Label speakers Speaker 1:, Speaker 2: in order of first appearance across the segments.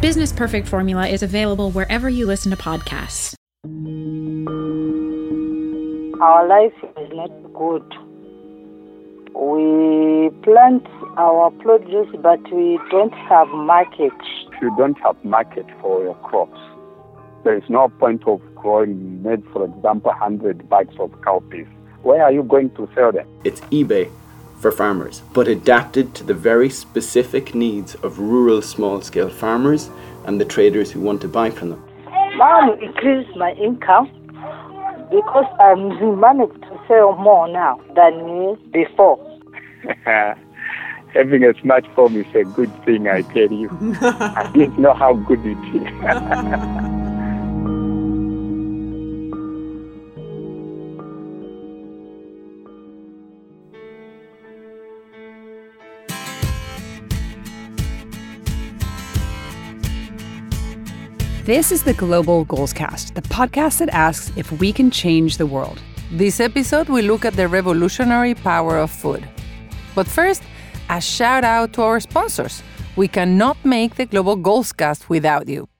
Speaker 1: Business Perfect Formula is available wherever you listen to podcasts.
Speaker 2: Our life is not good. We plant our produce, but we don't have market.
Speaker 3: You don't have market for your crops. There is no point of growing, made, for example, 100 bags of cowpeas. Where are you going to sell them?
Speaker 4: It's eBay for farmers, but adapted to the very specific needs of rural small scale farmers and the traders who want to buy from them.
Speaker 2: Now I'm increased my income because I'm managed to sell more now than before.
Speaker 3: Having a smartphone is a good thing, I tell you. I didn't know how good it is.
Speaker 5: This is the Global Goals Cast, the podcast that asks if we can change the world.
Speaker 6: This episode, we look at the revolutionary power of food. But first, a shout out to our sponsors. We cannot make the Global Goals Cast without you.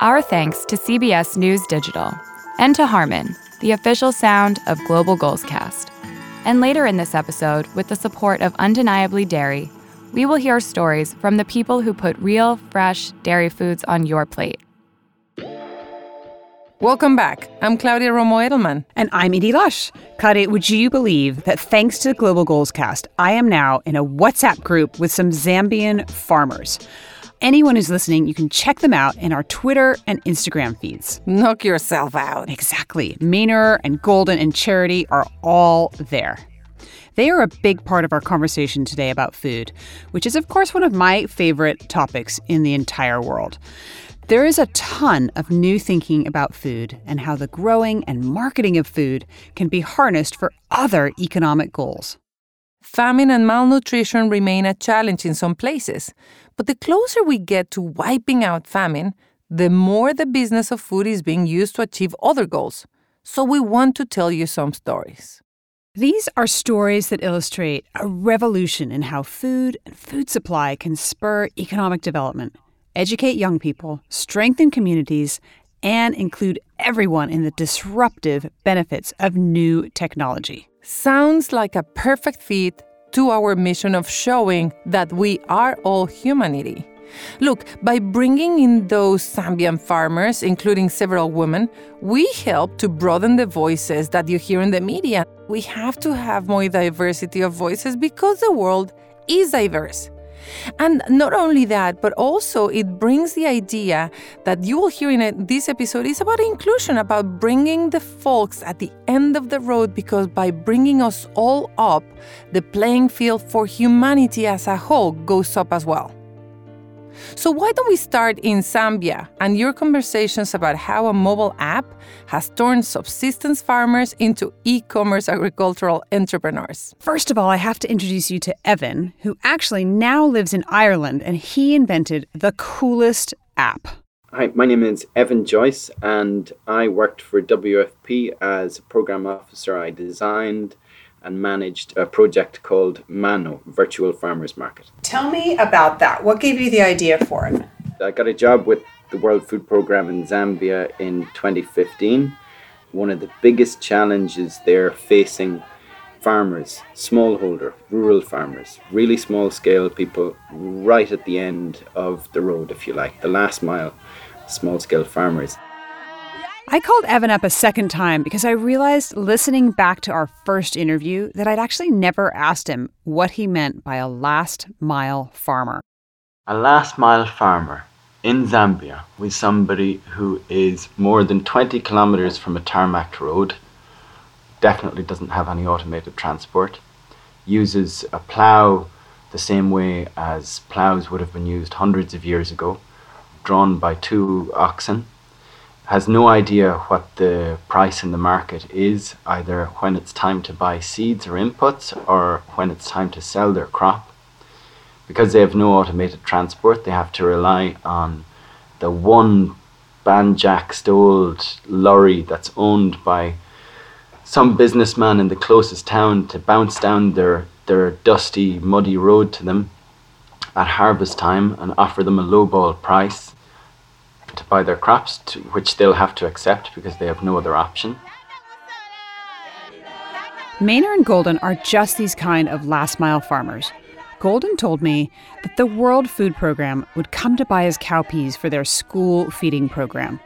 Speaker 7: Our thanks to CBS News Digital and to Harman, the official sound of Global Goals Cast. And later in this episode, with the support of Undeniably Dairy, we will hear stories from the people who put real, fresh dairy foods on your plate.
Speaker 6: Welcome back. I'm Claudia Romo Edelman.
Speaker 5: And I'm Edie Lush. Claudia, would you believe that thanks to the Global Goals Cast, I am now in a WhatsApp group with some Zambian farmers? Anyone who's listening, you can check them out in our Twitter and Instagram feeds.
Speaker 6: Knock yourself out.
Speaker 5: Exactly. Maynor and Golden and Charity are all there. They are a big part of our conversation today about food, which is, of course, one of my favorite topics in the entire world. There is a ton of new thinking about food and how the growing and marketing of food can be harnessed for other economic goals.
Speaker 6: Famine and malnutrition remain a challenge in some places, but the closer we get to wiping out famine, the more the business of food is being used to achieve other goals. So we want to tell you some stories.
Speaker 5: These are stories that illustrate a revolution in how food and food supply can spur economic development, educate young people, strengthen communities, and include everyone in the disruptive benefits of new technology.
Speaker 6: Sounds like a perfect fit to our mission of showing that we are all humanity. Look, by bringing in those Zambian farmers, including several women, we help to broaden the voices that you hear in the media. We have to have more diversity of voices because the world is diverse. And not only that, but also it brings the idea that you will hear in uh, this episode is about inclusion, about bringing the folks at the end of the road, because by bringing us all up, the playing field for humanity as a whole goes up as well. So, why don't we start in Zambia and your conversations about how a mobile app has turned subsistence farmers into e commerce agricultural entrepreneurs?
Speaker 5: First of all, I have to introduce you to Evan, who actually now lives in Ireland and he invented the coolest app.
Speaker 4: Hi, my name is Evan Joyce, and I worked for WFP as a program officer. I designed and managed a project called Mano, Virtual Farmers Market.
Speaker 5: Tell me about that. What gave you the idea for it?
Speaker 4: I got a job with the World Food Programme in Zambia in 2015. One of the biggest challenges they're facing farmers, smallholder, rural farmers, really small scale people right at the end of the road, if you like, the last mile, small scale farmers.
Speaker 5: I called Evan up a second time because I realized listening back to our first interview that I'd actually never asked him what he meant by a last mile farmer.
Speaker 4: A last mile farmer in Zambia with somebody who is more than 20 kilometers from a tarmac road definitely doesn't have any automated transport, uses a plough the same way as ploughs would have been used hundreds of years ago, drawn by two oxen, has no idea what the price in the market is, either when it's time to buy seeds or inputs or when it's time to sell their crop. Because they have no automated transport, they have to rely on the one banjaxed old lorry that's owned by some businessman in the closest town to bounce down their, their dusty, muddy road to them at harvest time and offer them a lowball price to buy their crops, to, which they'll have to accept because they have no other option.
Speaker 5: Maynor and Golden are just these kind of last mile farmers. Golden told me that the World Food Program would come to buy his cowpeas for their school feeding program.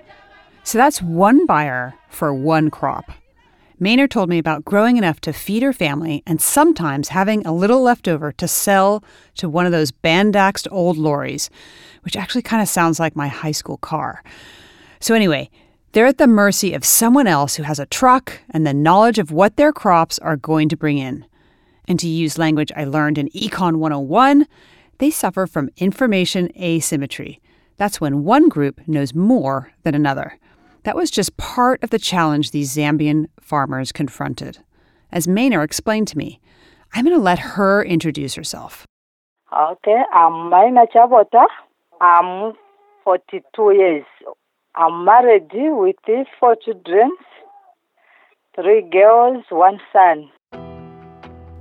Speaker 5: So that's one buyer for one crop. Maynor told me about growing enough to feed her family and sometimes having a little left over to sell to one of those bandaxed old lorries, which actually kind of sounds like my high school car. So, anyway, they're at the mercy of someone else who has a truck and the knowledge of what their crops are going to bring in. And to use language I learned in Econ 101, they suffer from information asymmetry. That's when one group knows more than another. That was just part of the challenge these Zambian farmers confronted. As Maynor explained to me, I'm going to let her introduce herself.
Speaker 2: Okay, I'm Maina Chabota. I'm 42 years. I'm married with four children, three girls, one son.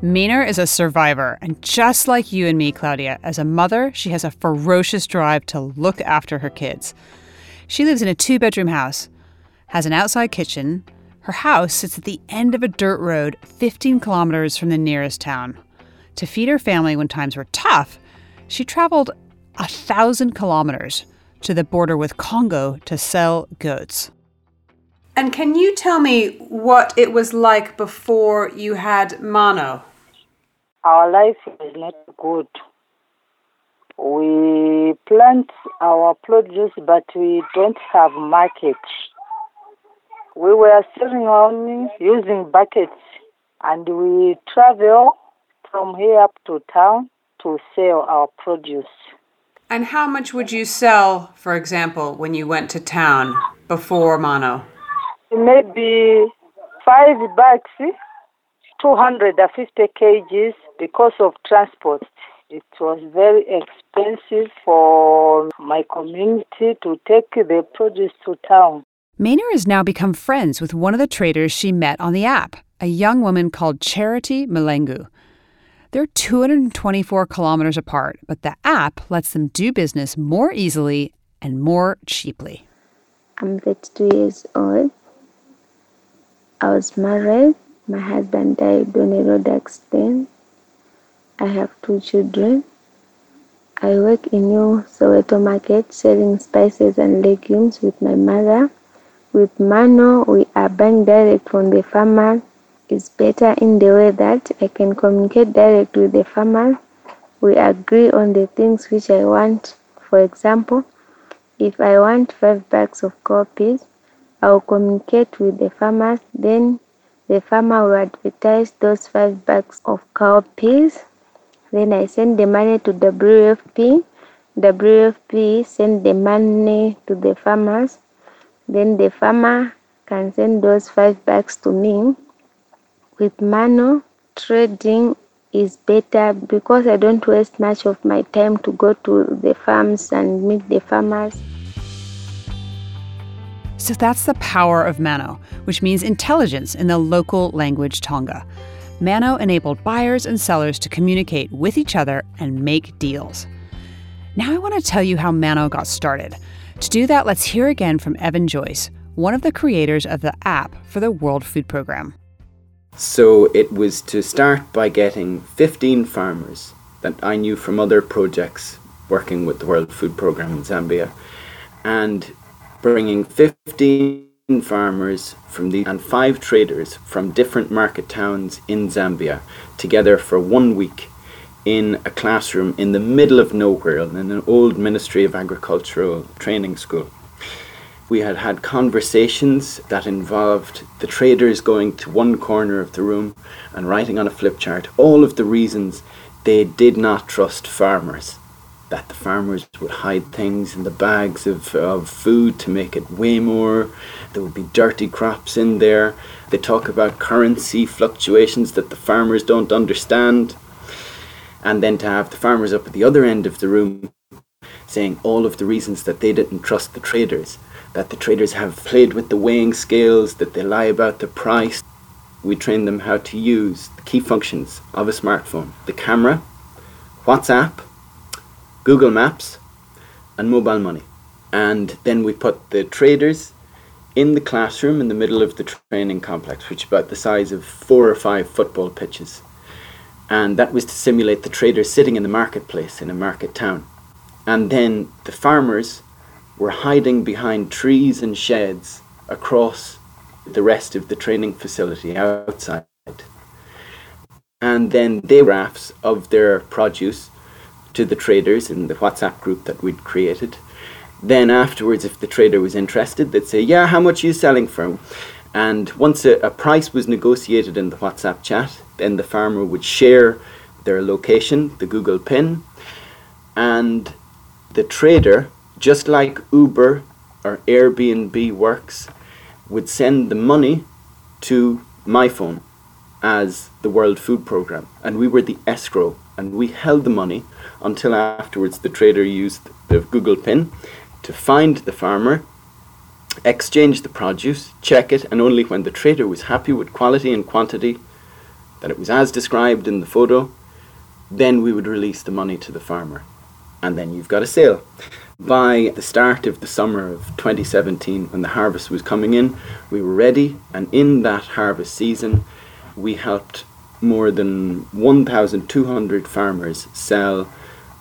Speaker 5: Maynor is a survivor, and just like you and me, Claudia, as a mother, she has a ferocious drive to look after her kids. She lives in a two bedroom house has an outside kitchen. Her house sits at the end of a dirt road 15 kilometers from the nearest town. To feed her family when times were tough, she traveled a thousand kilometers to the border with Congo to sell goats. And can you tell me what it was like before you had Mano?
Speaker 2: Our life is not good. We plant our produce, but we don't have market. We were selling only using buckets, and we travel from here up to town to sell our produce.
Speaker 5: And how much would you sell, for example, when you went to town before Mano?
Speaker 2: Maybe five bucks, 250 kgs because of transport. It was very expensive for my community to take the produce to town.
Speaker 5: Maynor has now become friends with one of the traders she met on the app, a young woman called Charity Malengu. They're 224 kilometers apart, but the app lets them do business more easily and more cheaply.
Speaker 8: I'm 32 years old. I was married. My husband died on a road accident. I have two children. I work in New Soweto Market selling spices and legumes with my mother. With Mano, we are buying direct from the farmer. It's better in the way that I can communicate direct with the farmer. We agree on the things which I want. For example, if I want five bags of cowpeas, I will communicate with the farmer. Then the farmer will advertise those five bags of cowpeas. Then I send the money to WFP. WFP send the money to the farmers. Then the farmer can send those five bags to me. With Mano, trading is better because I don't waste much of my time to go to the farms and meet the farmers.
Speaker 5: So that's the power of Mano, which means intelligence in the local language Tonga. Mano enabled buyers and sellers to communicate with each other and make deals. Now I want to tell you how Mano got started. To do that, let's hear again from Evan Joyce, one of the creators of the app for the World Food Programme.
Speaker 4: So it was to start by getting 15 farmers that I knew from other projects working with the World Food Programme in Zambia and bringing 15 farmers from the and five traders from different market towns in Zambia together for one week in a classroom in the middle of nowhere in an old Ministry of Agricultural training school. We had had conversations that involved the traders going to one corner of the room and writing on a flip chart all of the reasons they did not trust farmers that the farmers would hide things in the bags of, of food to make it weigh more. There would be dirty crops in there. They talk about currency fluctuations that the farmers don't understand. And then to have the farmers up at the other end of the room saying all of the reasons that they didn't trust the traders, that the traders have played with the weighing scales, that they lie about the price. We train them how to use the key functions of a smartphone the camera, WhatsApp, Google Maps, and mobile money. And then we put the traders in the classroom in the middle of the training complex, which is about the size of four or five football pitches. And that was to simulate the traders sitting in the marketplace in a market town. And then the farmers were hiding behind trees and sheds across the rest of the training facility outside. And then they graphs of their produce to the traders in the WhatsApp group that we'd created. Then afterwards, if the trader was interested, they'd say, "Yeah, how much are you selling for?" And once a, a price was negotiated in the WhatsApp chat, then the farmer would share their location, the Google pin, and the trader, just like Uber or Airbnb works, would send the money to my phone as the World Food Programme, and we were the escrow, and we held the money until afterwards the trader used the Google pin to find the farmer, exchange the produce, check it, and only when the trader was happy with quality and quantity, that it was as described in the photo, then we would release the money to the farmer. And then you've got a sale. By the start of the summer of 2017, when the harvest was coming in, we were ready, and in that harvest season, we helped more than 1,200 farmers sell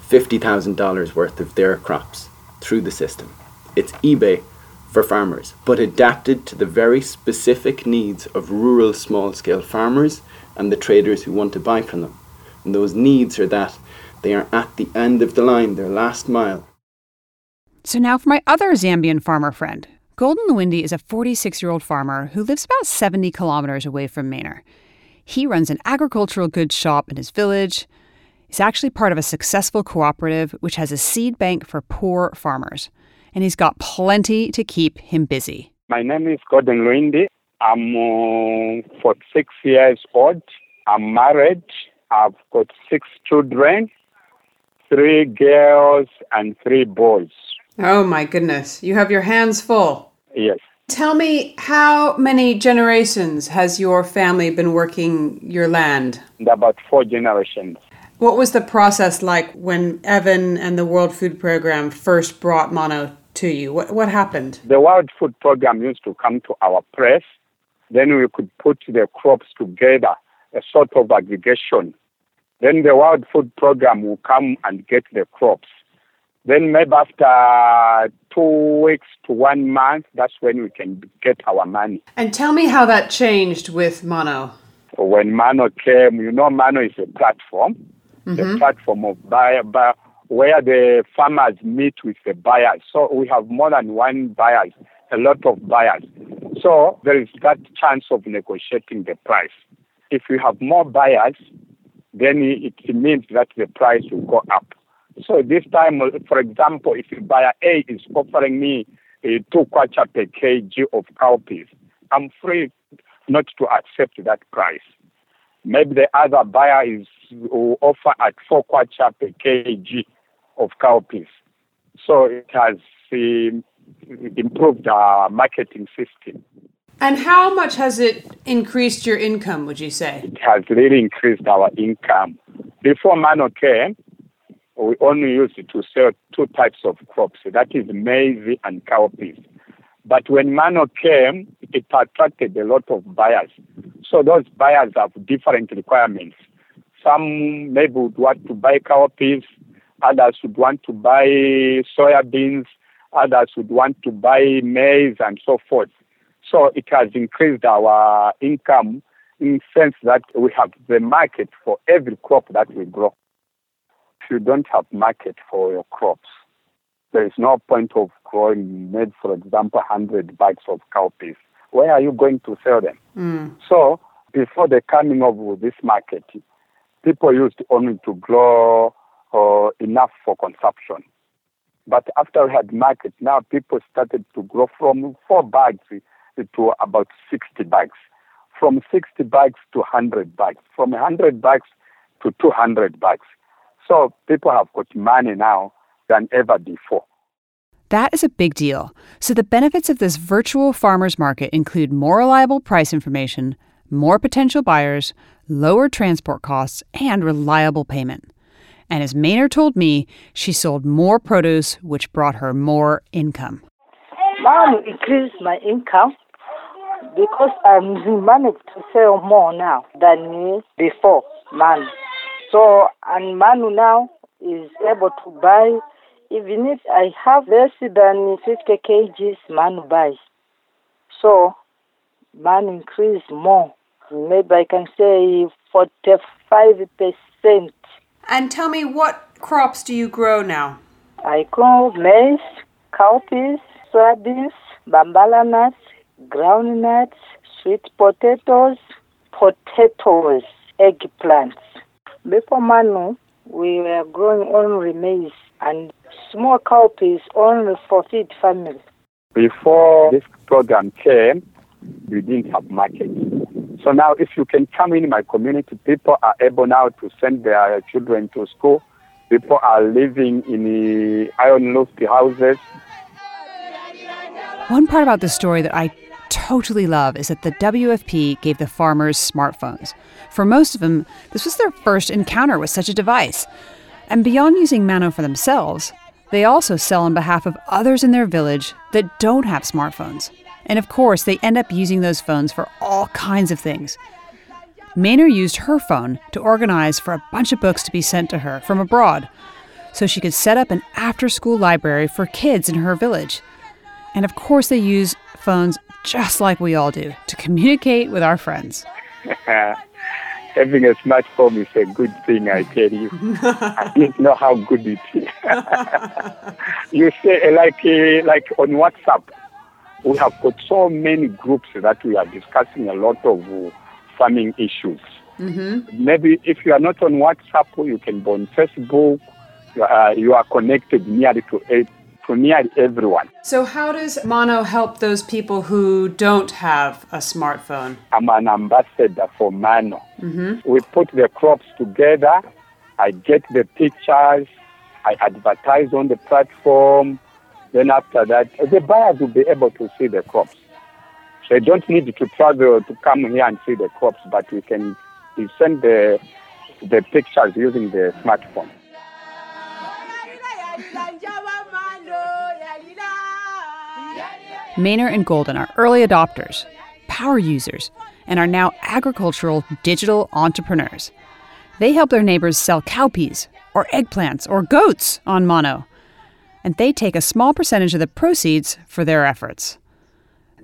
Speaker 4: $50,000 worth of their crops through the system. It's eBay for farmers, but adapted to the very specific needs of rural small scale farmers and the traders who want to buy from them. And those needs are that they are at the end of the line, their last mile.
Speaker 5: So now for my other Zambian farmer friend. Golden Lewindi is a 46 year old farmer who lives about 70 kilometers away from Manor. He runs an agricultural goods shop in his village. He's actually part of a successful cooperative which has a seed bank for poor farmers. And he's got plenty to keep him busy.
Speaker 3: My name is Golden Lewindi. I'm uh, 46 years old. I'm married. I've got six children, three girls and three boys.
Speaker 5: Oh my goodness. You have your hands full.
Speaker 3: Yes.
Speaker 5: Tell me, how many generations has your family been working your land?
Speaker 3: About four generations.
Speaker 5: What was the process like when Evan and the World Food Programme first brought Mano to you? What, what happened?
Speaker 3: The World Food Programme used to come to our press. Then we could put the crops together, a sort of aggregation. Then the World Food Programme will come and get the crops. Then maybe after two weeks to one month, that's when we can get our money.
Speaker 5: And tell me how that changed with Mano.
Speaker 3: When Mano came, you know, Mano is a platform,
Speaker 5: Mhm.
Speaker 3: the platform of buyer, buyer, where the farmers meet with the buyers. So we have more than one buyers, a lot of buyers. So there is that chance of negotiating the price. If you have more buyers, then it means that the price will go up. So this time, for example, if a buyer A is offering me uh, two kwacha per kg of cowpeas, I'm free not to accept that price. Maybe the other buyer is will offer at four kwacha per kg of cowpeas. So it has um, improved our marketing system.
Speaker 5: And how much has it increased your income, would you say?
Speaker 3: It has really increased our income. Before Mano came, we only used to sell two types of crops, that is maize and cowpeas. But when Mano came, it attracted a lot of buyers. So those buyers have different requirements. Some maybe would want to buy cowpeas, others would want to buy soybeans, others would want to buy maize and so forth. So it has increased our income in sense that we have the market for every crop that we grow. If you don't have market for your crops, there is no point of growing, maybe for example, 100 bags of cowpeas. Where are you going to sell them?
Speaker 5: Mm.
Speaker 3: So before the coming of this market, people used only to grow uh, enough for consumption. But after we had market, now people started to grow from four bags to about 60 bags, from 60 bags to 100 bags, from 100 bags to 200 bags. So people have got money now than ever before.
Speaker 5: That is a big deal. So, the benefits of this virtual farmers market include more reliable price information, more potential buyers, lower transport costs, and reliable payment. And as Maynard told me, she sold more produce, which brought her more income.
Speaker 2: Now increased my income because I'm managed to sell more now than before, man. So, and Manu now is able to buy, even if I have less than 50 kgs, Manu buys. So, Manu increase more. Maybe I can say 45%.
Speaker 5: And tell me, what crops do you grow now?
Speaker 2: I grow maize, cowpeas, soybeans, Bambara nuts, groundnuts, sweet potatoes, potatoes, eggplants. Before Manu, we were growing only maize and small cowpeas only for feed families.
Speaker 3: Before this program came, we didn't have market. So now, if you can come in my community, people are able now to send their children to school. People are living in the iron roofed houses.
Speaker 5: One part about this story that I totally love is that the WFP gave the farmers smartphones. For most of them, this was their first encounter with such a device. And beyond using Mano for themselves, they also sell on behalf of others in their village that don't have smartphones. And of course, they end up using those phones for all kinds of things. Maynard used her phone to organize for a bunch of books to be sent to her from abroad so she could set up an after school library for kids in her village. And of course, they use phones just like we all do to communicate with our friends.
Speaker 3: Having a smartphone is a good thing, I tell you. I didn't know how good it is. you say, like, uh, like on WhatsApp, we have got so many groups that we are discussing a lot of uh, farming issues.
Speaker 5: Mm-hmm.
Speaker 3: Maybe if you are not on WhatsApp, you can go on Facebook. Uh, you are connected nearly to eight, me nearly everyone.
Speaker 5: So, how does Mano help those people who don't have a smartphone?
Speaker 3: I'm an ambassador for Mano.
Speaker 5: Mm-hmm.
Speaker 3: We put the crops together. I get the pictures. I advertise on the platform. Then after that, the buyers will be able to see the crops. So They don't need to travel to come here and see the crops, but we can we send the the pictures using the smartphone.
Speaker 5: Maynard and Golden are early adopters, power users, and are now agricultural digital entrepreneurs. They help their neighbors sell cowpeas or eggplants or goats on Mano, and they take a small percentage of the proceeds for their efforts.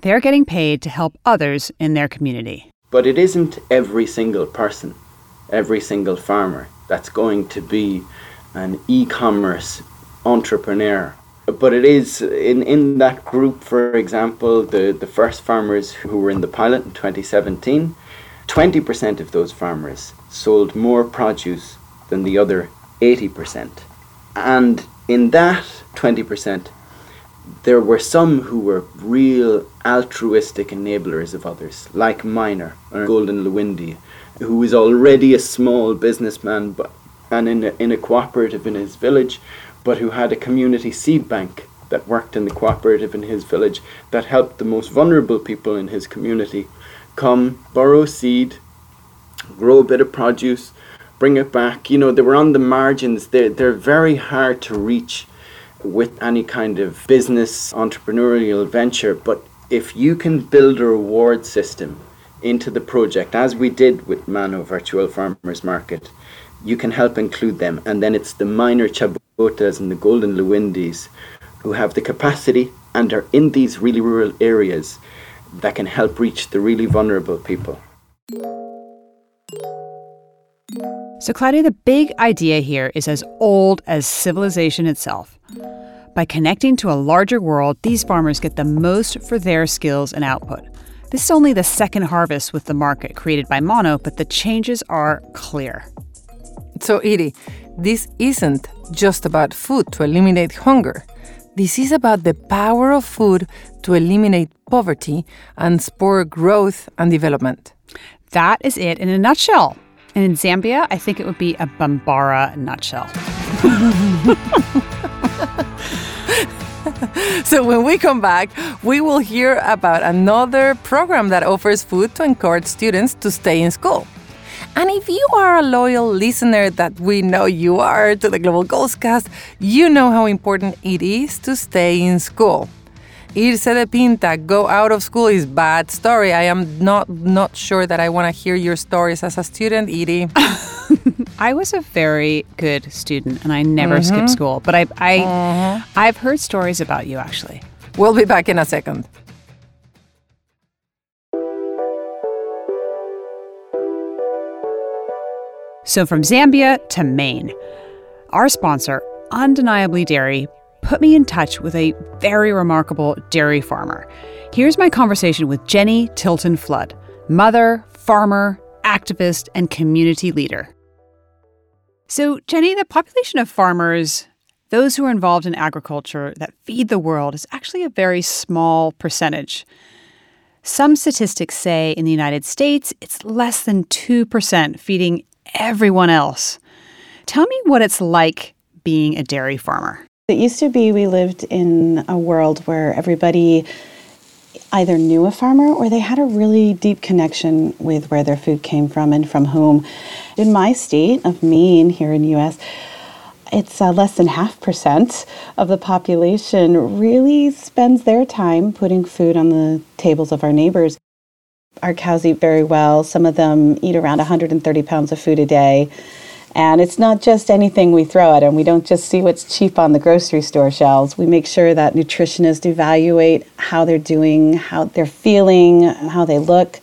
Speaker 5: They're getting paid to help others in their community.
Speaker 4: But it isn't every single person, every single farmer that's going to be an e commerce entrepreneur. But it is in, in that group, for example, the, the first farmers who were in the pilot in 2017, 20% of those farmers sold more produce than the other 80%. And in that 20%, there were some who were real altruistic enablers of others, like Miner or Golden Lewindi, who was already a small businessman but, and in a, in a cooperative in his village, but who had a community seed bank that worked in the cooperative in his village that helped the most vulnerable people in his community come, borrow seed, grow a bit of produce, bring it back. You know, they were on the margins. They're, they're very hard to reach with any kind of business entrepreneurial venture. But if you can build a reward system into the project, as we did with Mano Virtual Farmers Market, you can help include them. And then it's the minor Chabotas and the Golden Lewindis who have the capacity and are in these really rural areas that can help reach the really vulnerable people.
Speaker 5: So, Claudia, the big idea here is as old as civilization itself. By connecting to a larger world, these farmers get the most for their skills and output. This is only the second harvest with the market created by Mano, but the changes are clear.
Speaker 6: So, Edie, this isn't just about food to eliminate hunger. This is about the power of food to eliminate poverty and spur growth and development.
Speaker 5: That is it in a nutshell. And in Zambia, I think it would be a Bambara nutshell.
Speaker 6: so when we come back, we will hear about another program that offers food to encourage students to stay in school. And if you are a loyal listener that we know you are to the Global Goals Cast, you know how important it is to stay in school. Irse de Pinta, go out of school is bad story. I am not not sure that I want to hear your stories as a student, Edie.
Speaker 5: I was a very good student and I never mm-hmm. skipped school, but I I mm-hmm. I've heard stories about you actually.
Speaker 6: We'll be back in a second.
Speaker 5: So from Zambia to Maine, our sponsor, Undeniably Dairy, put me in touch with a very remarkable dairy farmer. Here's my conversation with Jenny Tilton Flood, mother, farmer, activist, and community leader. So, Jenny, the population of farmers, those who are involved in agriculture that feed the world, is actually a very small percentage. Some statistics say in the United States it's less than 2% feeding everyone else. Tell me what it's like being a dairy farmer.
Speaker 9: It used to be we lived in a world where everybody either knew a farmer or they had a really deep connection with where their food came from and from whom. In my state of Maine here in the US, it's uh, less than half percent of the population really spends their time putting food on the tables of our neighbors. Our cows eat very well. Some of them eat around 130 pounds of food a day. And it's not just anything we throw at them. We don't just see what's cheap on the grocery store shelves. We make sure that nutritionists evaluate how they're doing, how they're feeling, how they look,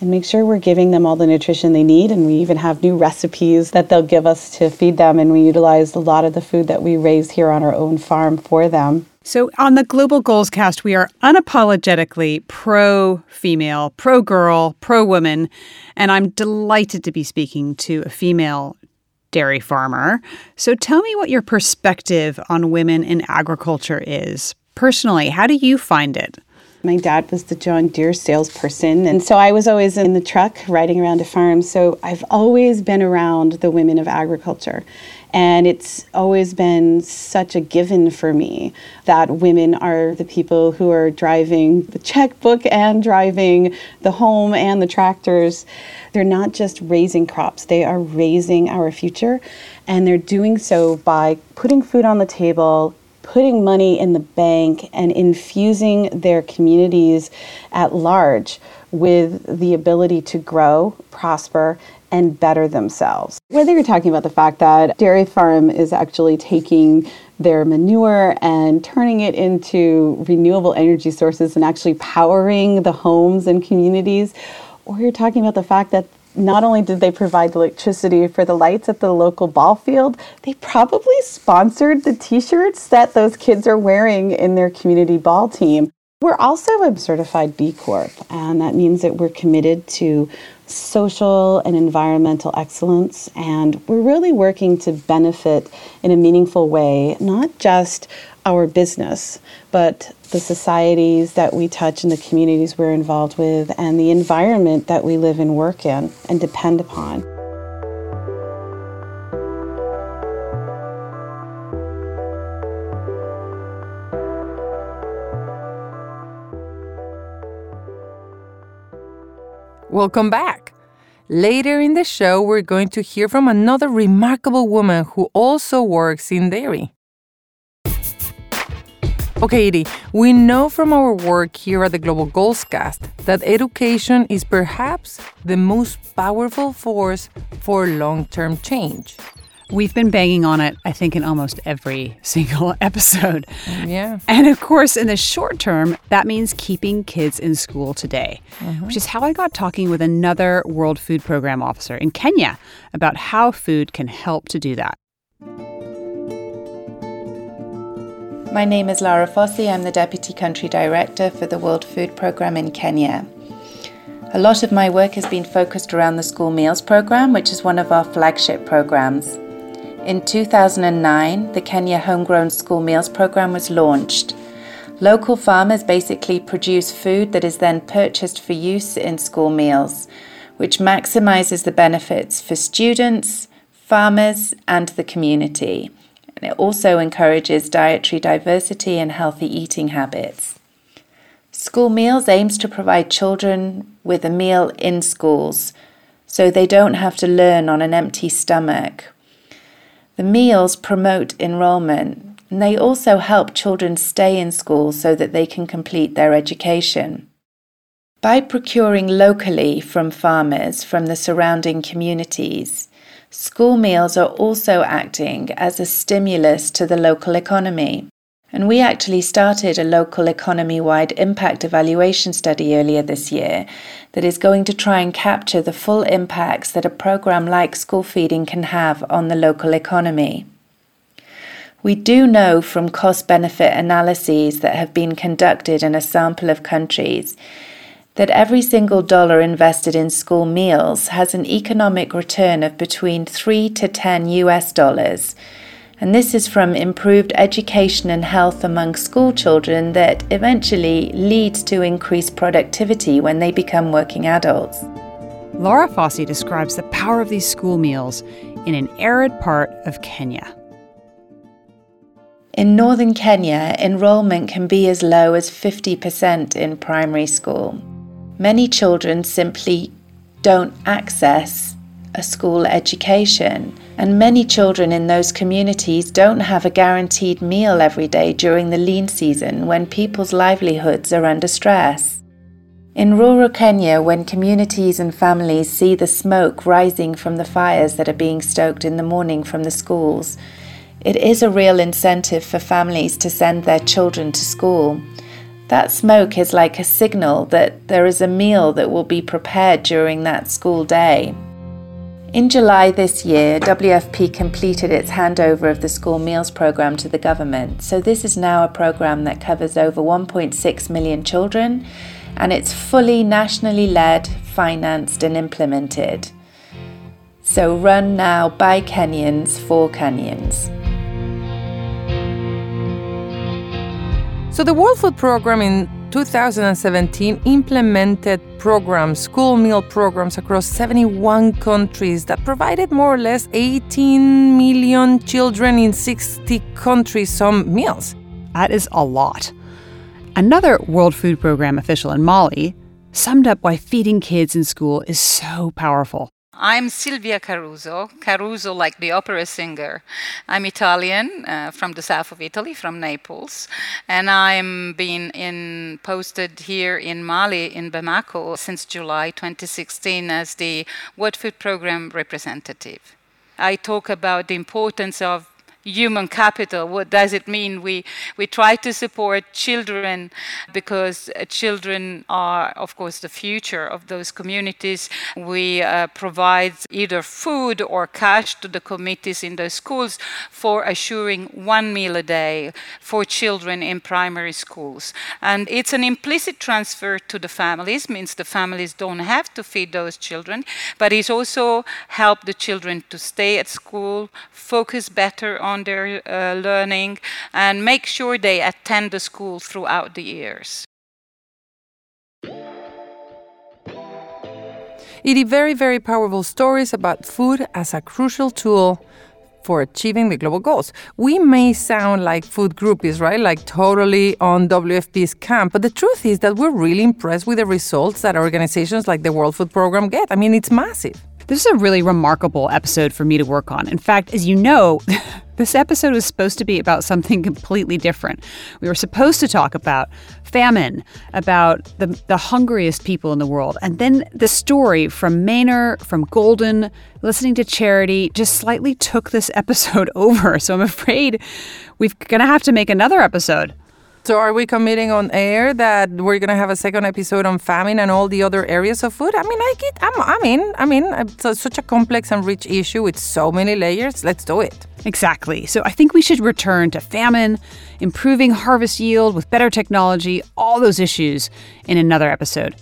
Speaker 9: and make sure we're giving them all the nutrition they need. And we even have new recipes that they'll give us to feed them. And we utilize a lot of the food that we raise here on our own farm for them.
Speaker 5: So, on the Global Goals cast, we are unapologetically pro female, pro girl, pro woman. And I'm delighted to be speaking to a female dairy farmer. So tell me what your perspective on women in agriculture is. Personally, how do you find it?
Speaker 9: My dad was the John Deere salesperson, and so I was always in the truck riding around a farm. So I've always been around the women of agriculture. And it's always been such a given for me that women are the people who are driving the checkbook and driving the home and the tractors. They're not just raising crops, they are raising our future. And they're doing so by putting food on the table, putting money in the bank, and infusing their communities at large with the ability to grow, prosper, and better themselves. Whether you're talking about the fact that Dairy Farm is actually taking their manure and turning it into renewable energy sources and actually powering the homes and communities, or you're talking about the fact that not only did they provide electricity for the lights at the local ball field, they probably sponsored the t shirts that those kids are wearing in their community ball team. We're also a certified B Corp, and that means that we're committed to social and environmental excellence, and we're really working to benefit in a meaningful way, not just our business, but the societies that we touch and the communities we're involved with, and the environment that we live and work in and depend upon.
Speaker 6: Welcome back. Later in the show, we're going to hear from another remarkable woman who also works in dairy. Okay, Edie, we know from our work here at the Global Goals Cast that education is perhaps the most powerful force for long term change.
Speaker 5: We've been banging on it, I think, in almost every single episode.
Speaker 6: Yeah.
Speaker 5: And of course, in the short term, that means keeping kids in school today, mm-hmm. which is how I got talking with another World Food Program officer in Kenya about how food can help to do that.
Speaker 10: My name is Lara Fossi. I'm the Deputy Country Director for the World Food Programme in Kenya. A lot of my work has been focused around the School Meals Programme, which is one of our flagship programs. In 2009, the Kenya Homegrown School Meals Programme was launched. Local farmers basically produce food that is then purchased for use in school meals, which maximizes the benefits for students, farmers, and the community. And it also encourages dietary diversity and healthy eating habits. School Meals aims to provide children with a meal in schools so they don't have to learn on an empty stomach. The meals promote enrolment and they also help children stay in school so that they can complete their education. By procuring locally from farmers from the surrounding communities, school meals are also acting as a stimulus to the local economy. And we actually started a local economy wide impact evaluation study earlier this year that is going to try and capture the full impacts that a program like school feeding can have on the local economy. We do know from cost benefit analyses that have been conducted in a sample of countries that every single dollar invested in school meals has an economic return of between 3 to 10 US dollars. And this is from improved education and health among school children that eventually leads to increased productivity when they become working adults.
Speaker 5: Laura Fossi describes the power of these school meals in an arid part of Kenya.
Speaker 10: In northern Kenya, enrollment can be as low as 50% in primary school. Many children simply don't access a school education, and many children in those communities don't have a guaranteed meal every day during the lean season when people's livelihoods are under stress. In rural Kenya, when communities and families see the smoke rising from the fires that are being stoked in the morning from the schools, it is a real incentive for families to send their children to school. That smoke is like a signal that there is a meal that will be prepared during that school day. In July this year, WFP completed its handover of the school meals program to the government. So, this is now a program that covers over 1.6 million children and it's fully nationally led, financed, and implemented. So, run now by Kenyans for Kenyans.
Speaker 6: So, the World Food Program in 2017 implemented programs, school meal programs across 71 countries that provided more or less 18 million children in 60 countries some meals.
Speaker 5: That is a lot. Another World Food Program official in Mali summed up why feeding kids in school is so powerful.
Speaker 11: I'm Silvia Caruso, Caruso like the opera singer. I'm Italian, uh, from the south of Italy, from Naples, and I'm been in, posted here in Mali, in Bamako, since July 2016 as the World Food Program representative. I talk about the importance of human capital. What does it mean? We, we try to support children because uh, children are, of course, the future of those communities. We uh, provide either food or cash to the committees in those schools for assuring one meal a day for children in primary schools. And it's an implicit transfer to the families, means the families don't have to feed those children, but it's also help the children to stay at school, focus better on on their uh, learning and make sure they attend the school throughout the years.
Speaker 6: It is very, very powerful stories about food as a crucial tool for achieving the global goals. We may sound like food groupies, right? Like totally on WFP's camp, but the truth is that we're really impressed with the results that organizations like the World Food Program get. I mean, it's massive.
Speaker 5: This is a really remarkable episode for me to work on. In fact, as you know, this episode was supposed to be about something completely different. We were supposed to talk about famine, about the, the hungriest people in the world. And then the story from Mano, from Golden, listening to Charity just slightly took this episode over. So I'm afraid we're going to have to make another episode.
Speaker 6: So, are we committing on air that we're gonna have a second episode on famine and all the other areas of food? I mean, I get, I'm, I mean, I mean, it's such a complex and rich issue with so many layers. Let's do it.
Speaker 5: Exactly. So, I think we should return to famine, improving harvest yield with better technology, all those issues in another episode.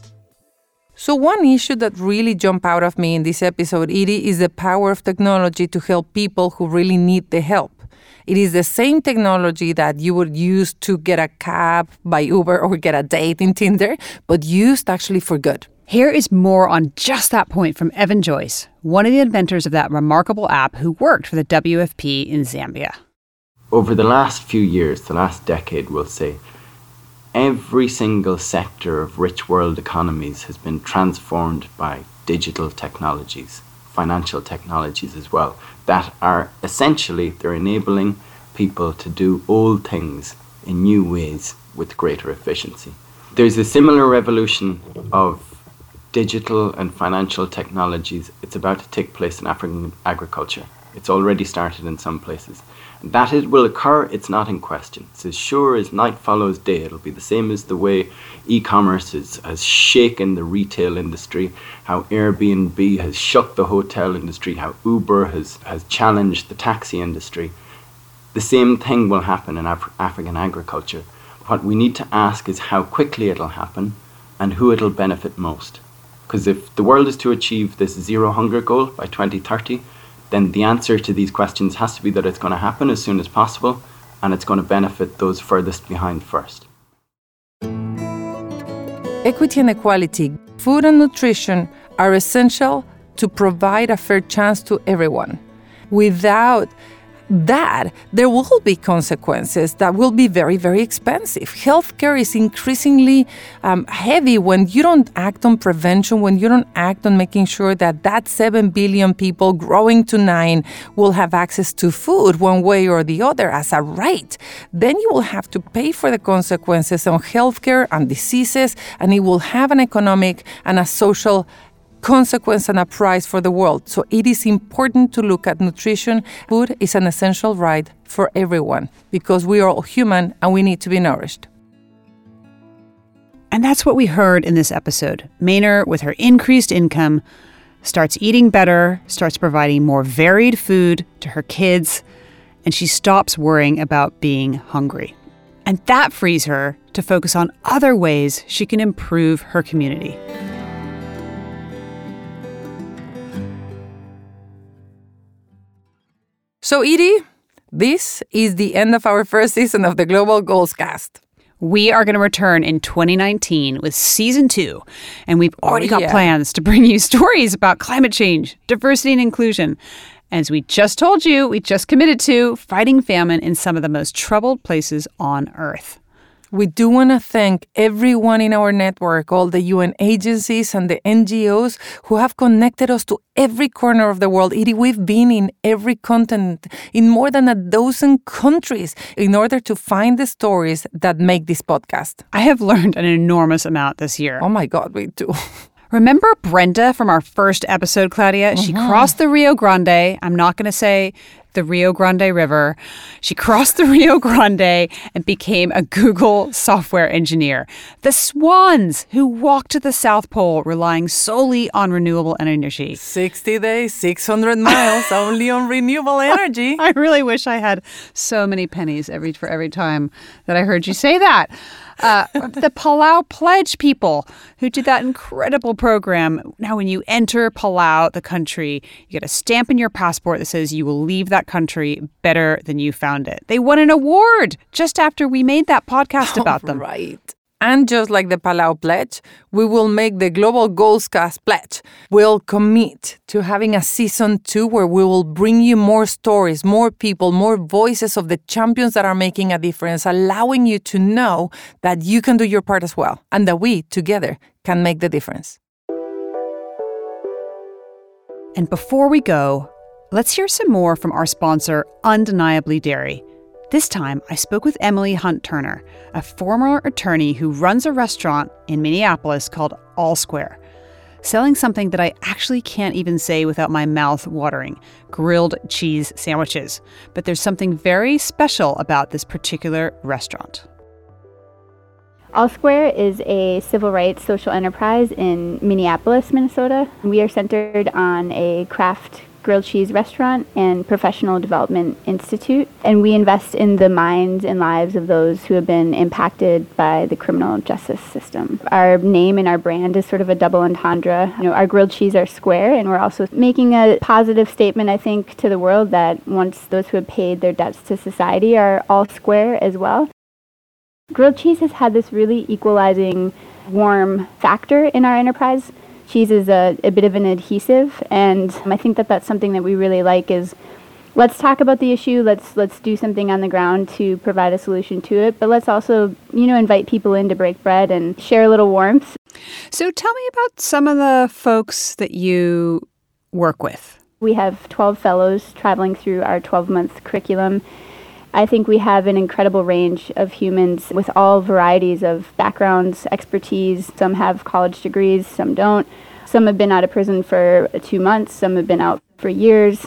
Speaker 6: So, one issue that really jumped out of me in this episode, Edie, is the power of technology to help people who really need the help. It is the same technology that you would use to get a cab by Uber or get a date in Tinder, but used actually for good.
Speaker 5: Here is more on just that point from Evan Joyce, one of the inventors of that remarkable app who worked for the WFP in Zambia.
Speaker 4: Over the last few years, the last decade, we'll say, every single sector of rich world economies has been transformed by digital technologies financial technologies as well that are essentially they're enabling people to do old things in new ways with greater efficiency. There's a similar revolution of digital and financial technologies. It's about to take place in African agriculture. It's already started in some places. That it will occur, it's not in question. It's as sure as night follows day. It'll be the same as the way e commerce has shaken the retail industry, how Airbnb has shook the hotel industry, how Uber has, has challenged the taxi industry. The same thing will happen in Af- African agriculture. What we need to ask is how quickly it'll happen and who it'll benefit most. Because if the world is to achieve this zero hunger goal by 2030, then the answer to these questions has to be that it's going to happen as soon as possible and it's going to benefit those furthest behind first.
Speaker 6: Equity and equality, food and nutrition are essential to provide a fair chance to everyone. Without that, there will be consequences that will be very, very expensive. Healthcare is increasingly um, heavy when you don't act on prevention, when you don't act on making sure that that 7 billion people growing to 9 will have access to food one way or the other as a right. Then you will have to pay for the consequences on healthcare and diseases, and it will have an economic and a social consequence and a price for the world. So it is important to look at nutrition. Food is an essential right for everyone because we are all human and we need to be nourished.
Speaker 5: And that's what we heard in this episode. Mano, with her increased income, starts eating better, starts providing more varied food to her kids, and she stops worrying about being hungry. And that frees her to focus on other ways she can improve her community.
Speaker 6: So, Edie, this is the end of our first season of the Global Goals Cast.
Speaker 5: We are going to return in 2019 with season two, and we've oh, already
Speaker 6: Oh,
Speaker 5: got
Speaker 6: yeah.
Speaker 5: plans to bring you stories about climate change, diversity, and inclusion. As we just told you, we just committed to fighting famine in some of the most troubled places on Earth.
Speaker 6: We do want to thank everyone in our network, all the UN agencies and the NGOs who have connected us to every corner of the world. Edie, we've been in every continent, in more than a dozen countries, in order to find the stories that make this podcast.
Speaker 5: I have learned an enormous amount this year.
Speaker 6: Oh my God, we do.
Speaker 5: Remember Brenda from our first episode, Claudia? She
Speaker 6: Mhm.
Speaker 5: crossed the Rio Grande. I'm not going to say the Rio Grande River. She crossed the Rio Grande and became a Google software engineer. The swans who walked to the South Pole relying solely on renewable energy.
Speaker 6: 60 days, 600 miles, only on renewable energy.
Speaker 5: I really wish I had so many pennies every for every time that I heard you say that. Uh, the Palau Pledge people who did that incredible program. Now, when you enter Palau, the country, you get a stamp in your passport that says you will leave that country better than you found it. They won an award just after we made that podcast about them.
Speaker 6: Right. And just like the Palau Pledge, we will make the Global Goals Cast Pledge. We'll commit to having a season two where we will bring you more stories, more people, more voices of the champions that are making a difference, allowing you to know that you can do your part as well and that we together can make the difference.
Speaker 5: And before we go, let's hear some more from our sponsor, Undeniably Dairy. This time, I spoke with Emily Hunt Turner, a former attorney who runs a restaurant in Minneapolis called All Square, selling something that I actually can't even say without my mouth watering grilled cheese sandwiches. But there's something very special about this particular restaurant.
Speaker 12: All Square is a civil rights social enterprise in Minneapolis, Minnesota. We are centered on a craft grilled cheese restaurant and professional development institute. And we invest in the minds and lives of those who have been impacted by the criminal justice system. Our name and our brand is sort of a double entendre. You know our grilled cheese are square and we're also making a positive statement i think to the world that once those who have paid their debts to society are all square as well. Grilled cheese has had this really equalizing warm factor in our enterprise cheese is a, a bit of an adhesive, and I think that that's something that we really like is let's talk about the issue let's let's do something on the ground to provide a solution to it but let's also you know invite people in to break bread and share a little warmth.
Speaker 5: So tell me about some of the folks that you work with.
Speaker 12: We have 12 fellows traveling through our 12 month curriculum I think we have an incredible range of humans with all varieties of backgrounds, expertise. Some have college degrees, some don't. Some have been out of prison for two months, some have been out for years.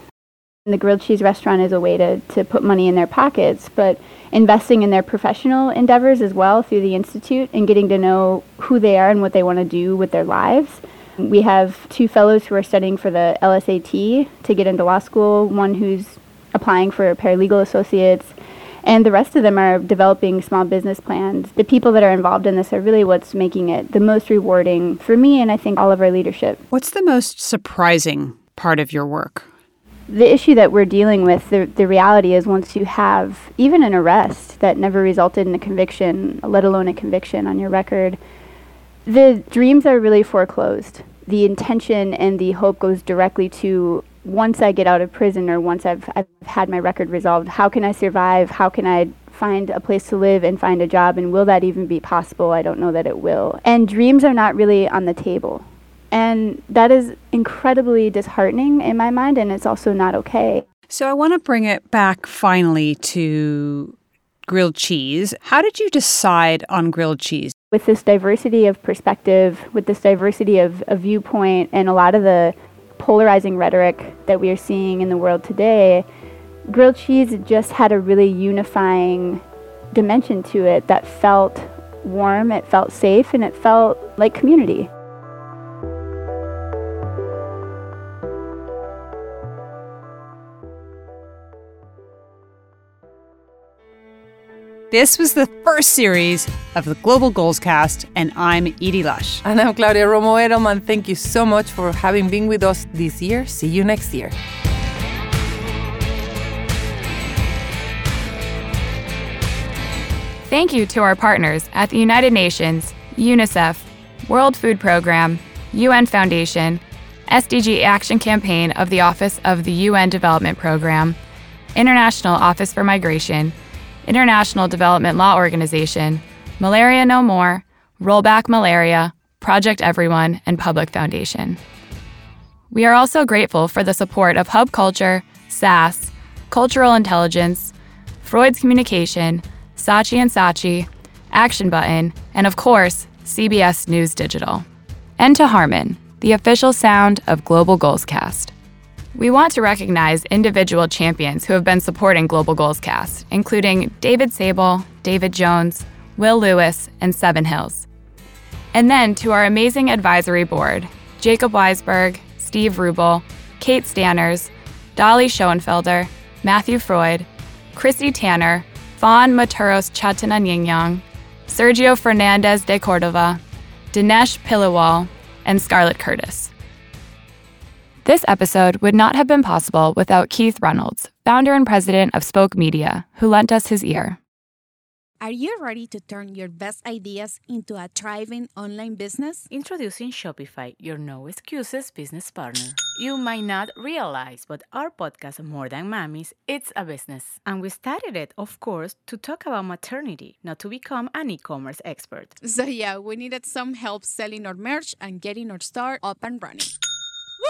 Speaker 12: And the grilled cheese restaurant is a way to, to put money in their pockets, but investing in their professional endeavors as well through the Institute and getting to know who they are and what they want to do with their lives. We have two fellows who are studying for the LSAT to get into law school, one who's applying for paralegal associates, and the rest of them are developing small business plans. The people that are involved in this are really what's making it the most rewarding for me and I think all of our leadership.
Speaker 5: What's the most surprising part of your work?
Speaker 12: The issue that we're dealing with, the, the reality is once you have even an arrest that never resulted in a conviction, let alone a conviction on your record, the dreams are really foreclosed. The intention and the hope goes directly to once I get out of prison or once I've, I've had my record resolved, how can I survive? How can I find a place to live and find a job? And will that even be possible? I don't know that it will. And dreams are not really on the table. And that is incredibly disheartening in my mind, and it's also not okay.
Speaker 5: So I want to bring it back finally to grilled cheese. How did you decide on grilled cheese?
Speaker 12: With this diversity of perspective, with this diversity of, of viewpoint, and a lot of the polarizing rhetoric that we are seeing in the world today, grilled cheese just had a really unifying dimension to it that felt warm, it felt safe, and it felt like community.
Speaker 5: This was the first series of the Global Goals Cast, and I'm Edie Lush.
Speaker 6: And I'm Claudia Romo Edelman. Thank you so much for having been with us this year. See you next year.
Speaker 7: Thank you to our partners at the United Nations, UNICEF, World Food Program, UN Foundation, SDG Action Campaign of the Office of the UN Development Program, International Office for Migration, International Development Law Organization, Malaria No More, Rollback Malaria, Project Everyone, and Public Foundation. We are also grateful for the support of Hub Culture, SAS, Cultural Intelligence, Freud's Communication, Saatchi and Saatchi, Action Button, and of course, CBS News Digital. And to Harman, the official sound of Global Goals Cast. We want to recognize individual champions who have been supporting Global Goals Cast, including David Sable, David Jones, Will Lewis, and Seven Hills. And then to our amazing advisory board Jacob Weisberg, Steve Rubel, Kate Stanners, Dolly Schoenfelder, Matthew Freud, Chrissy Tanner, Fawn Maturos Chatananyingyang, Sergio Fernandez de Cordova, Dinesh Paliwal, and Scarlett Curtis. This episode would not have been possible without Keith Reynolds, founder and president of Spoke Media, who lent us his ear.
Speaker 13: Are you ready to turn your best ideas into a thriving online business?
Speaker 14: Introducing Shopify, your no excuses business partner. You might not realize, but our podcast, More Than Mamis, it's a business. And we started it, of course, to talk about maternity, not to become an e commerce expert.
Speaker 13: So, yeah, we needed some help selling our merch and getting our store up and running.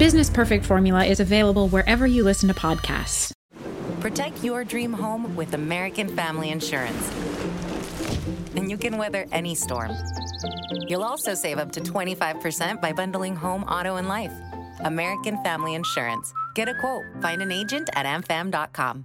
Speaker 1: Business Perfect Formula is available wherever you listen to podcasts.
Speaker 15: Protect your dream home with American Family Insurance. And you can weather any storm. You'll also save up to 25% by bundling home, auto, and life. American Family Insurance. Get a quote. Find an agent at amfam.com.